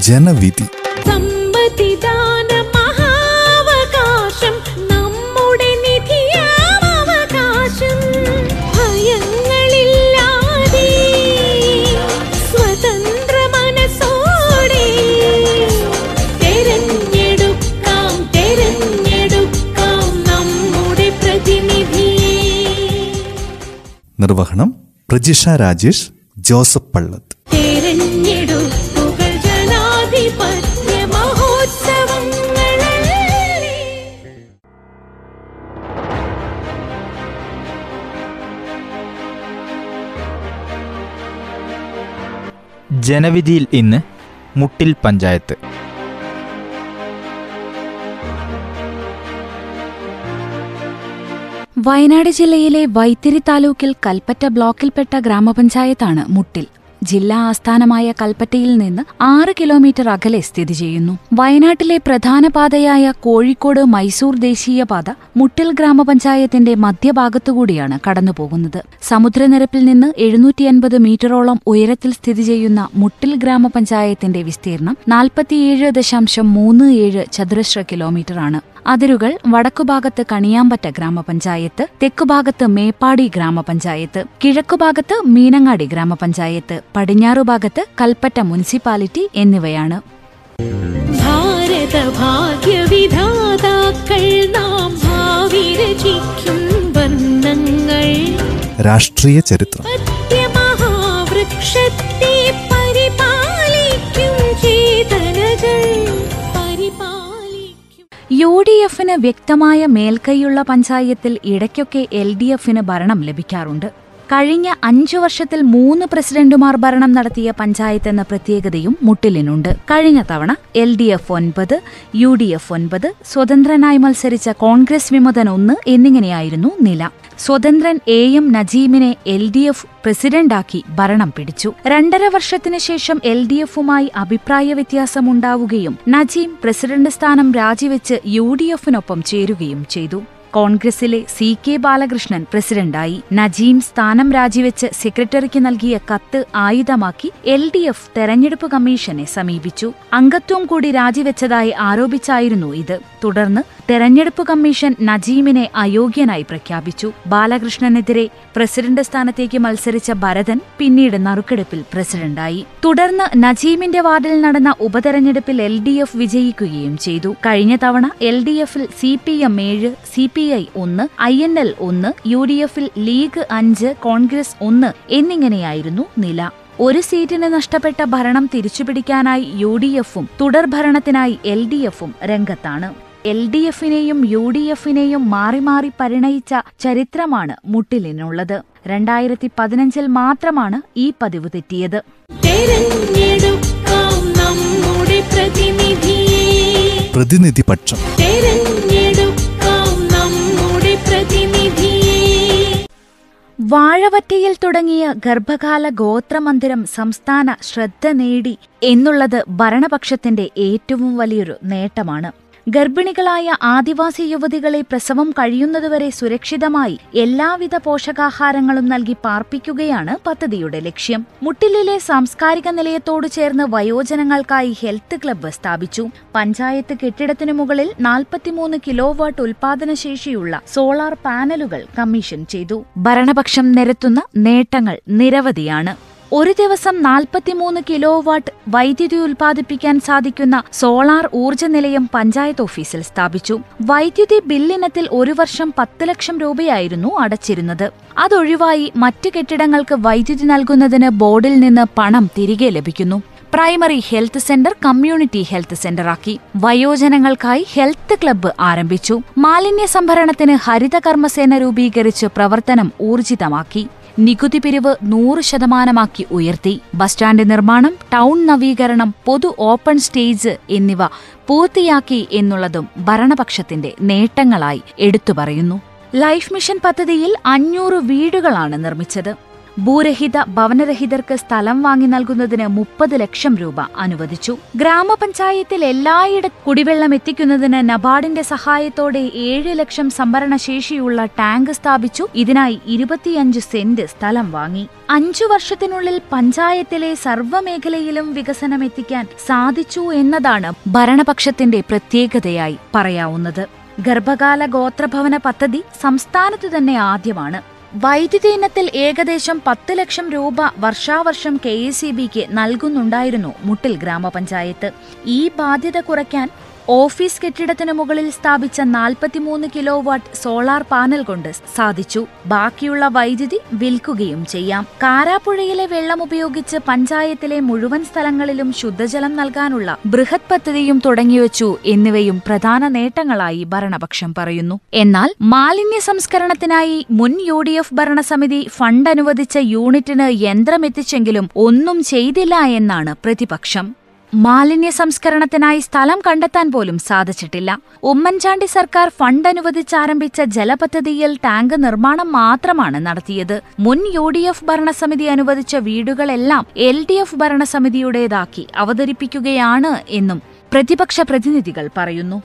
ജനവിധി. നിർവഹണം പ്രജിഷ രാജേഷ് ജോസഫ് പള്ളത്ത്. ജനവിധിയിൽ ഇന്ന് മുട്ടിൽ പഞ്ചായത്ത്. വയനാട് ജില്ലയിലെ വൈത്തിരി താലൂക്കിൽ കൽപ്പറ്റ ബ്ലോക്കിൽപ്പെട്ട ഗ്രാമപഞ്ചായത്താണ് മുട്ടിൽ. ജില്ലാ ആസ്ഥാനമായ കൽപ്പറ്റയിൽ നിന്ന് ആറ് കിലോമീറ്റർ അകലെ സ്ഥിതി ചെയ്യുന്നു. വയനാട്ടിലെ പ്രധാന പാതയായ കോഴിക്കോട് മൈസൂർ ദേശീയപാത മുട്ടിൽ ഗ്രാമപഞ്ചായത്തിന്റെ മധ്യഭാഗത്തുകൂടിയാണ് കടന്നുപോകുന്നത്. സമുദ്രനിരപ്പിൽ നിന്ന് എഴുന്നൂറ്റി അൻപത് മീറ്ററോളം ഉയരത്തിൽ സ്ഥിതി ചെയ്യുന്ന മുട്ടിൽ ഗ്രാമപഞ്ചായത്തിന്റെ വിസ്തീർണം നാൽപ്പത്തിയേഴ് ദശാംശം മൂന്ന് ഏഴ് ചതുരശ്ര കിലോമീറ്ററാണ്. അതിരുകൾ വടക്കുഭാഗത്ത് കണിയാമ്പറ്റ ഗ്രാമപഞ്ചായത്ത് തെക്കുഭാഗത്ത് മേപ്പാടി ഗ്രാമപഞ്ചായത്ത് കിഴക്കുഭാഗത്ത് മീനങ്ങാടി ഗ്രാമപഞ്ചായത്ത്. പടിഞ്ഞാറുഭാഗത്ത് കൽപ്പറ്റ മുനിസിപ്പാലിറ്റി എന്നിവയാണ്. ഭാരത ഭാഗ്യവിധാതാക്കൾ നാം ഭാവി രചിക്കും വർണങ്ങൾ രാഷ്ട്രീയ ചരിത്രം. സത്യമഹാവൃക്ഷത്തെ പരിപാലിക്കും ചേതനകൾ. പരിപാലിക്കും. യു ഡി എഫിന് വ്യക്തമായ മേൽക്കൈയുള്ള പഞ്ചായത്തിൽ ഇടയ്ക്കൊക്കെ എൽ ഡി എഫിന് ഭരണം ലഭിക്കാറുണ്ട്. കഴിഞ്ഞ അഞ്ചു വർഷത്തിൽ മൂന്ന് പ്രസിഡന്റുമാർ ഭരണം നടത്തിയ പഞ്ചായത്ത് എന്ന പ്രത്യേകതയും മുട്ടിലിനുണ്ട്. കഴിഞ്ഞ തവണ എൽ ഡി എഫ് ഒൻപത് യു ഡി എഫ് ഒൻപത് സ്വതന്ത്രനായി മത്സരിച്ച കോൺഗ്രസ് വിമതൻ ഒന്ന് എന്നിങ്ങനെയായിരുന്നു നില. സ്വതന്ത്രൻ എ എം നജീമിനെ എൽ ഡി എഫ് പ്രസിഡന്റാക്കി ഭരണം പിടിച്ചു. രണ്ടര വർഷത്തിനു ശേഷം എൽ ഡി എഫുമായി അഭിപ്രായ വ്യത്യാസമുണ്ടാവുകയും നജീം പ്രസിഡന്റ് സ്ഥാനം രാജിവെച്ച് യു ഡി എഫിനൊപ്പം ചേരുകയും ചെയ്തു. കോൺഗ്രസിലെ സി കെ ബാലകൃഷ്ണൻ പ്രസിഡന്റായി നജീം സ്ഥാനം രാജിവെച്ച് സെക്രട്ടറിക്ക് നൽകിയ കത്ത് ആയുധമാക്കി എൽ ഡി എഫ് തെരഞ്ഞെടുപ്പ് കമ്മീഷനെ സമീപിച്ചു. അംഗത്വം കൂടി രാജിവെച്ചതായി ആരോപിച്ചായിരുന്നു ഇത്. തുടർന്ന് തെരഞ്ഞെടുപ്പ് കമ്മീഷൻ നജീമിനെ അയോഗ്യനായി പ്രഖ്യാപിച്ചു. ബാലകൃഷ്ണനെതിരെ പ്രസിഡന്റ് സ്ഥാനത്തേക്ക് മത്സരിച്ച ഭരതൻ പിന്നീട് നറുക്കെടുപ്പിൽ പ്രസിഡന്റായി. തുടർന്ന് നജീമിന്റെ വാർഡിൽ നടന്ന ഉപതെരഞ്ഞെടുപ്പിൽ എൽ ഡി എഫ് വിജയിക്കുകയും ചെയ്തു. കഴിഞ്ഞ തവണ എൽ ഡി എഫിൽ സി പി എം ഏഴ് സി പി ഐ ഒന്ന് ഐ എൻ എൽ ഒന്ന് യു ഡി എഫിൽ ലീഗ് അഞ്ച് കോൺഗ്രസ് ഒന്ന് എന്നിങ്ങനെയായിരുന്നു നില. ഒരു സീറ്റിന് നഷ്ടപ്പെട്ട ഭരണം തിരിച്ചുപിടിക്കാനായി യു ഡി എഫും തുടർഭരണത്തിനായി എൽ ഡി എഫും രംഗത്താണ്. എൽ ഡി എഫിനെയും യു ഡി എഫിനെയും മാറി മാറി പരിണയിച്ച ചരിത്രമാണ് മുട്ടിലിനുള്ളത്. രണ്ടായിരത്തി പതിനഞ്ചിൽ മാത്രമാണ് ഈ പതിവ് തെറ്റിയത്. തെരഞ്ഞെടുക്കാം വാഴവറ്റയിൽ തുടങ്ങിയ ഗർഭകാല ഗോത്രമന്ദിരം സംസ്ഥാന ശ്രദ്ധ നേടി എന്നുള്ളത് ഭരണപക്ഷത്തിന്റെ ഏറ്റവും വലിയൊരു നേട്ടമാണ്. ഗർഭിണികളായ ആദിവാസി യുവതികളെ പ്രസവം കഴിയുന്നതുവരെ സുരക്ഷിതമായി എല്ലാവിധ പോഷകാഹാരങ്ങളും നൽകി പാർപ്പിക്കുകയാണ് പദ്ധതിയുടെ ലക്ഷ്യം. മുട്ടിലിലെ സാംസ്കാരിക നിലയത്തോട് ചേർന്ന് വയോജനങ്ങൾക്കായി ഹെൽത്ത് ക്ലബ്ബ് സ്ഥാപിച്ചു. പഞ്ചായത്ത് കെട്ടിടത്തിനു മുകളിൽ നാൽപ്പത്തിമൂന്ന് കിലോ വാട്ട് ഉൽപാദനശേഷിയുള്ള സോളാർ പാനലുകൾ കമ്മീഷൻ ചെയ്തു. ഭരണപക്ഷം നിരത്തുന്ന നേട്ടങ്ങൾ നിരവധിയാണ്. ഒരു ദിവസം നാൽപ്പത്തിമൂന്ന് കിലോ വാട്ട് വൈദ്യുതി ഉൽപ്പാദിപ്പിക്കാൻ സാധിക്കുന്ന സോളാർ ഊർജ നിലയം പഞ്ചായത്ത് ഓഫീസിൽ സ്ഥാപിച്ചു. വൈദ്യുതി ബില്ലിനത്തിൽ ഒരു വർഷം പത്ത് ലക്ഷം രൂപയായിരുന്നു അടച്ചിരുന്നത്. അതൊഴിവായി മറ്റ് കെട്ടിടങ്ങൾക്ക് വൈദ്യുതി നൽകുന്നതിന് ബോർഡിൽ നിന്ന് പണം തിരികെ ലഭിക്കുന്നു. Primary health centre community health സെന്ററാക്കി. വയോജനങ്ങൾക്കായി ഹെൽത്ത് ക്ലബ്ബ് ആരംഭിച്ചു. മാലിന്യ സംഭരണത്തിന് ഹരിതകർമ്മസേന രൂപീകരിച്ച് പ്രവർത്തനം ഊർജിതമാക്കി. നികുതി പിരിവ് നൂറ് ശതമാനമാക്കി ഉയർത്തി. ബസ് സ്റ്റാൻഡ് നിർമ്മാണം ടൗൺ നവീകരണം പൊതു ഓപ്പൺ സ്റ്റേജ് എന്നിവ പൂർത്തിയാക്കി എന്നുള്ളതും ഭരണപക്ഷത്തിന്റെ നേട്ടങ്ങളായി എടുത്തു പറയുന്നു. ലൈഫ് മിഷൻ പദ്ധതിയിൽ അഞ്ഞൂറ് വീടുകളാണ് നിർമ്മിച്ചത്. ഭൂരഹിത ഭവനരഹിതർക്ക് സ്ഥലം വാങ്ങി നൽകുന്നതിന് മുപ്പത് ലക്ഷം രൂപ അനുവദിച്ചു. ഗ്രാമപഞ്ചായത്തിൽ എല്ലായിട കുടിവെള്ളം എത്തിക്കുന്നതിന് നബാർഡിന്റെ സഹായത്തോടെ ഏഴ് ലക്ഷം സംഭരണ ശേഷിയുള്ള ടാങ്ക് സ്ഥാപിച്ചു. ഇതിനായി ഇരുപത്തിയഞ്ച് സെന്റ് സ്ഥലം വാങ്ങി. അഞ്ചു വർഷത്തിനുള്ളിൽ പഞ്ചായത്തിലെ സർവമേഖലയിലും വികസനം എത്തിക്കാൻ സാധിച്ചു എന്നതാണ് ഭരണപക്ഷത്തിന്റെ പ്രത്യേകതയായി പറയാവുന്നത്. ഗർഭകാല ഗോത്രഭവന പദ്ധതി സംസ്ഥാനത്തു തന്നെ ആദ്യമാണ്. വൈദ്യുതി ഇനത്തിൽ ഏകദേശം പത്ത് ലക്ഷം രൂപ വർഷാവർഷം കെ എസ് ഇ ബിക്ക് നൽകുന്നുണ്ടായിരുന്നു മുട്ടിൽ ഗ്രാമപഞ്ചായത്ത്. ഈ ബാധ്യത കുറയ്ക്കാൻ ഓഫീസ് കെട്ടിടത്തിന് മുകളിൽ സ്ഥാപിച്ച നാൽപ്പത്തിമൂന്ന് കിലോ വാട്ട് സോളാർ പാനൽ കൊണ്ട് സാധിച്ചു. ബാക്കിയുള്ള വൈദ്യുതി വിൽക്കുകയും ചെയ്യാം. കാരാപ്പുഴയിലെ വെള്ളം ഉപയോഗിച്ച് പഞ്ചായത്തിലെ മുഴുവൻ സ്ഥലങ്ങളിലും ശുദ്ധജലം നൽകാനുള്ള ബൃഹത് പദ്ധതിയും തുടങ്ങിവച്ചു എന്നിവയും പ്രധാന നേട്ടങ്ങളായി ഭരണപക്ഷം പറയുന്നു. എന്നാൽ മാലിന്യ സംസ്കരണത്തിനായി മുൻ യു ഡി എഫ് ഭരണസമിതി ഫണ്ട് അനുവദിച്ച യൂണിറ്റിന് യന്ത്രമെത്തിച്ചെങ്കിലും ഒന്നും ചെയ്തില്ല എന്നാണ് പ്രതിപക്ഷം. മാലിന്യ സംസ്കരണത്തിനായി സ്ഥലം കണ്ടെത്താൻ പോലും സാധിച്ചിട്ടില്ല. ഉമ്മൻചാണ്ടി സർക്കാർ ഫണ്ട് അനുവദിച്ചാരംഭിച്ച ജലപദ്ധതിയിൽ ടാങ്ക് നിർമ്മാണം മാത്രമാണ് നടത്തിയത്. മുൻ യു ഡി എഫ് ഭരണസമിതി അനുവദിച്ച വീടുകളെല്ലാം എൽ ഡി എഫ് ഭരണസമിതിയുടേതാക്കി അവതരിപ്പിക്കുകയാണ് എന്നും പ്രതിപക്ഷ പ്രതിനിധികൾ പറയുന്നു.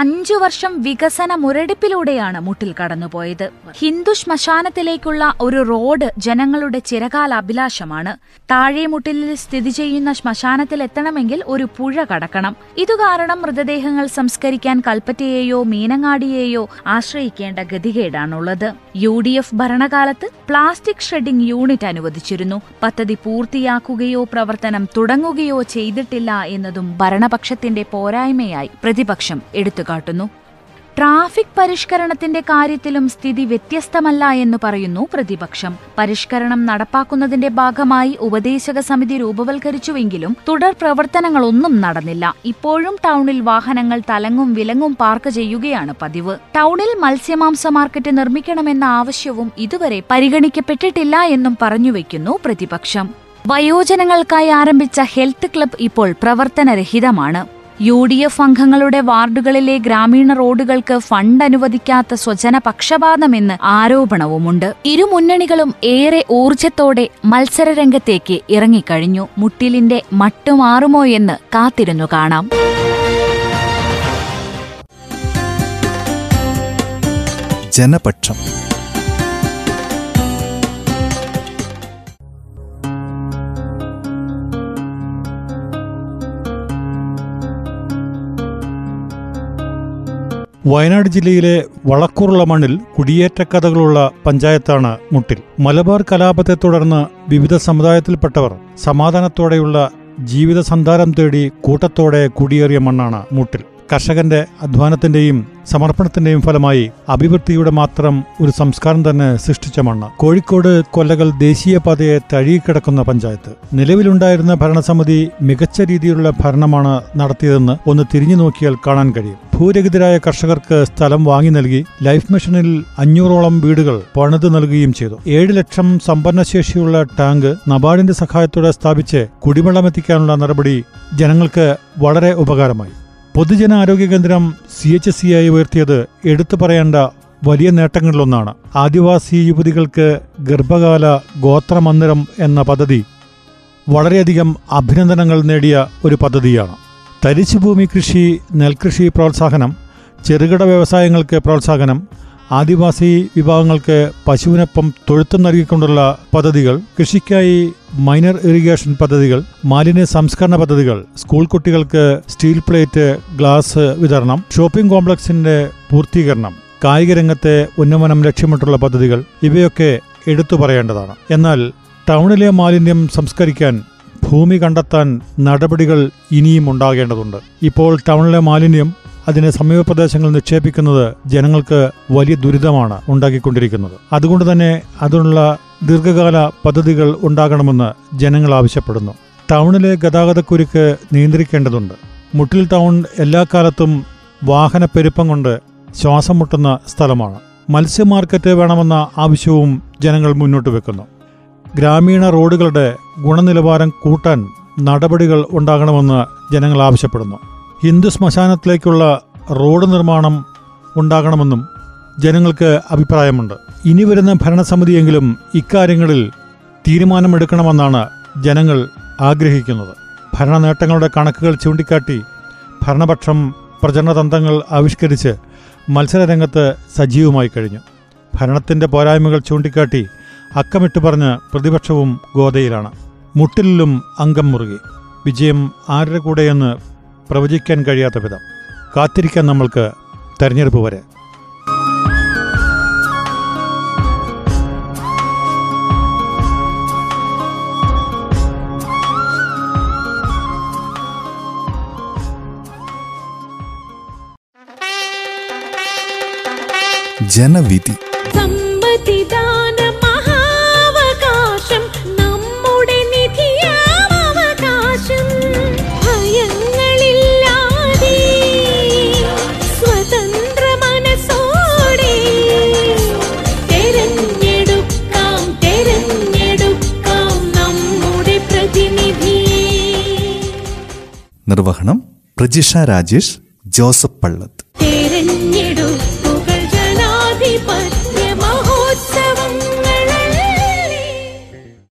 അഞ്ചു വർഷം വികസന മുരടിപ്പിലൂടെയാണ് മുട്ടിൽ കടന്നുപോയത്. ഹിന്ദു ശ്മശാനത്തിലേക്കുള്ള ഒരു റോഡ് ജനങ്ങളുടെ ചിരകാല അഭിലാഷമാണ് താഴെമുട്ടിലിൽ സ്ഥിതി ചെയ്യുന്ന ശ്മശാനത്തിൽ എത്തണമെങ്കിൽ ഒരു പുഴ കടക്കണം. ഇതുകാരണം മൃതദേഹങ്ങൾ സംസ്കരിക്കാൻ കൽപ്പറ്റയെയോ മീനങ്ങാടിയെയോ ആശ്രയിക്കേണ്ട ഗതികേടാണുള്ളത്. യു ഡി എഫ് ഭരണകാലത്ത് പ്ലാസ്റ്റിക് ഷെഡിംഗ് യൂണിറ്റ് അനുവദിച്ചിരുന്നു. പദ്ധതി പൂർത്തിയാക്കുകയോ പ്രവർത്തനം തുടങ്ങുകയോ ചെയ്തിട്ടില്ല എന്നതും ഭരണപക്ഷത്തിന്റെ പോരായ്മയായി പ്രതിപക്ഷം എടുത്തുകാട്ടുന്നു ട്രാഫിക് പരിഷ്കരണത്തിന്റെ കാര്യത്തിലും സ്ഥിതി വ്യത്യസ്തമല്ല എന്ന് പറയുന്നു പ്രതിപക്ഷം. പരിഷ്കരണം നടപ്പാക്കുന്നതിന്റെ ഭാഗമായി ഉപദേശക സമിതി രൂപവൽക്കരിച്ചുവെങ്കിലും തുടർ പ്രവർത്തനങ്ങളൊന്നും നടന്നില്ല. ഇപ്പോഴും ടൗണിൽ വാഹനങ്ങൾ തലങ്ങും വിലങ്ങും പാർക്ക് ചെയ്യുകയാണ് പതിവ്. ടൗണിൽ മത്സ്യമാംസ മാർക്കറ്റ് നിർമ്മിക്കണമെന്ന ആവശ്യവും ഇതുവരെ പരിഗണിക്കപ്പെട്ടിട്ടില്ല എന്നും പറഞ്ഞുവെക്കുന്നു പ്രതിപക്ഷം. വയോജനങ്ങൾക്കായി ആരംഭിച്ച ഹെൽത്ത് ക്ലബ് ഇപ്പോൾ പ്രവർത്തനരഹിതമാണ്. യു ഡി എഫ് അംഗങ്ങളുടെ വാർഡുകളിലെ ഗ്രാമീണ റോഡുകൾക്ക് ഫണ്ട് അനുവദിക്കാത്ത സ്വജന പക്ഷപാതമെന്ന് ആരോപണവുമുണ്ട്. ഇരുമുന്നണികളും ഏറെ ഊർജത്തോടെ മത്സരരംഗത്തേക്ക് ഇറങ്ങിക്കഴിഞ്ഞു. മുട്ടിലിന്റെ മട്ടുമാറുമോ എന്ന് കാത്തിരുന്നു കാണാം. ജനപക്ഷം വയനാട് ജില്ലയിലെ വളക്കൂറുള്ള മണ്ണിൽ കുടിയേറ്റ കഥകളുള്ള പഞ്ചായത്താണ് മുട്ടിൽ. മലബാർ കലാപത്തെ തുടർന്ന് വിവിധ സമുദായത്തിൽപ്പെട്ടവർ സമാധാനത്തോടെയുള്ള ജീവിത സന്ധാരം തേടി കൂട്ടത്തോടെ കുടിയേറിയ മണ്ണാണ് മുട്ടിൽ. കർഷകന്റെ അധ്വാനത്തിന്റെയും സമർപ്പണത്തിന്റെയും ഫലമായി അഭിവൃദ്ധിയുടെ മാത്രം ഒരു സംസ്കാരം തന്നെ സൃഷ്ടിച്ച മണ്ണ്. കോഴിക്കോട് കൊല്ലകൾ ദേശീയപാതയെ തഴുകിക്കിടക്കുന്ന പഞ്ചായത്ത്. നിലവിലുണ്ടായിരുന്ന ഭരണസമിതി മികച്ച രീതിയിലുള്ള ഭരണമാണ് നടത്തിയതെന്ന് ഒന്ന് തിരിഞ്ഞു നോക്കിയാൽ കാണാൻ കഴിയും. ഭൂരഹിതരായ കർഷകർക്ക് സ്ഥലം വാങ്ങി നൽകി ലൈഫ് മിഷനിൽ അഞ്ഞൂറോളം വീടുകൾ പണിത് നൽകുകയും ചെയ്തു. ഏഴ് ലക്ഷം സമ്പന്നശേഷിയുള്ള ടാങ്ക് നബാർഡിന്റെ സഹായത്തോടെ സ്ഥാപിച്ച് കുടിവെള്ളമെത്തിക്കാനുള്ള നടപടി ജനങ്ങൾക്ക് വളരെ ഉപകാരമായി. പൊതുജന ആരോഗ്യ കേന്ദ്രം സി എച്ച് സി ആയി ഉയർത്തിയത് എടുത്തു പറയേണ്ട വലിയ നേട്ടങ്ങളിലൊന്നാണ്. ആദിവാസി യുവതികൾക്ക് ഗർഭകാല ഗോത്രമന്ദിരം എന്ന പദ്ധതി വളരെയധികം അഭിനന്ദനങ്ങൾ നേടിയ ഒരു പദ്ധതിയാണ്. തരിശുഭൂമി കൃഷി നെൽകൃഷി പ്രോത്സാഹനം ചെറുകിട വ്യവസായങ്ങൾക്ക് പ്രോത്സാഹനം ആദിവാസി വിഭാഗങ്ങൾക്ക് പശുവിനൊപ്പം തൊഴുത്തം നൽകിക്കൊണ്ടുള്ള പദ്ധതികൾ കൃഷിക്കായി മൈനർ ഇറിഗേഷൻ പദ്ധതികൾ മാലിന്യ സംസ്കരണ പദ്ധതികൾ സ്കൂൾ കുട്ടികൾക്ക് സ്റ്റീൽ പ്ലേറ്റ് ഗ്ലാസ് വിതരണം ഷോപ്പിംഗ് കോംപ്ലക്സിന്റെ പൂർത്തീകരണം കായിക രംഗത്തെ ഉന്നമനം ലക്ഷ്യമിട്ടുള്ള പദ്ധതികൾ ഇവയൊക്കെ എടുത്തു പറയേണ്ടതാണ്. എന്നാൽ ടൗണിലെ മാലിന്യം സംസ്കരിക്കാൻ ഭൂമി കണ്ടെത്താൻ നടപടികൾ ഇനിയും ഉണ്ടാകേണ്ടതുണ്ട്. ഇപ്പോൾ ടൗണിലെ മാലിന്യം അതിനെ സമീപ പ്രദേശങ്ങളിൽ നിക്ഷേപിക്കുന്നത് ജനങ്ങൾക്ക് വലിയ ദുരിതമാണ് ഉണ്ടാക്കിക്കൊണ്ടിരിക്കുന്നത്. അതുകൊണ്ട് തന്നെ അതിനുള്ള ദീർഘകാല പദ്ധതികൾ ഉണ്ടാകണമെന്ന് ജനങ്ങൾ ആവശ്യപ്പെടുന്നു. ടൗണിലെ ഗതാഗതക്കുരുക്ക് നിയന്ത്രിക്കേണ്ടതുണ്ട്. മുട്ടിൽ ടൗൺ എല്ലാ കാലത്തും വാഹനപ്പെരുപ്പം കൊണ്ട് ശ്വാസം മുട്ടുന്ന സ്ഥലമാണ്. മത്സ്യ മാർക്കറ്റ് വേണമെന്ന ആവശ്യവും ജനങ്ങൾ മുന്നോട്ട് വെക്കുന്നു. ഗ്രാമീണ റോഡുകളുടെ ഗുണനിലവാരം കൂട്ടാൻ നടപടികൾ ഉണ്ടാകണമെന്ന് ജനങ്ങൾ ആവശ്യപ്പെടുന്നു. ഹിന്ദു ശ്മശാനത്തിലേക്കുള്ള റോഡ് നിർമ്മാണം ഉണ്ടാകണമെന്നും ജനങ്ങൾക്ക് അഭിപ്രായമുണ്ട്. ഇനി വരുന്ന ഭരണസമിതിയെങ്കിലും ഇക്കാര്യങ്ങളിൽ തീരുമാനമെടുക്കണമെന്നാണ് ജനങ്ങൾ ആഗ്രഹിക്കുന്നത്. ഭരണ നേട്ടങ്ങളുടെ കണക്കുകൾ ചൂണ്ടിക്കാട്ടി ഭരണപക്ഷം പ്രചരണതന്ത്രങ്ങൾ ആവിഷ്കരിച്ച് മത്സരരംഗത്ത് സജീവമായി കഴിഞ്ഞു. ഭരണത്തിന്റെ പോരായ്മകൾ ചൂണ്ടിക്കാട്ടി അക്കമിട്ട് പറഞ്ഞ് പ്രതിപക്ഷവും ഗോതയിലാണ് മുട്ടിലും അംഗം മുറുകി. വിജയം ആരുടെ കൂടെയെന്ന് പ്രവചിക്കാൻ കഴിയാത്ത വിധം കാത്തിരിക്കാൻ നമ്മൾക്ക് തെരഞ്ഞെടുപ്പ് വരെ. ജനവിധി. സമ്മതിദാന നിർവഹണം പ്രജിഷ രാജേഷ് ജോസഫ് പള്ളത്ത്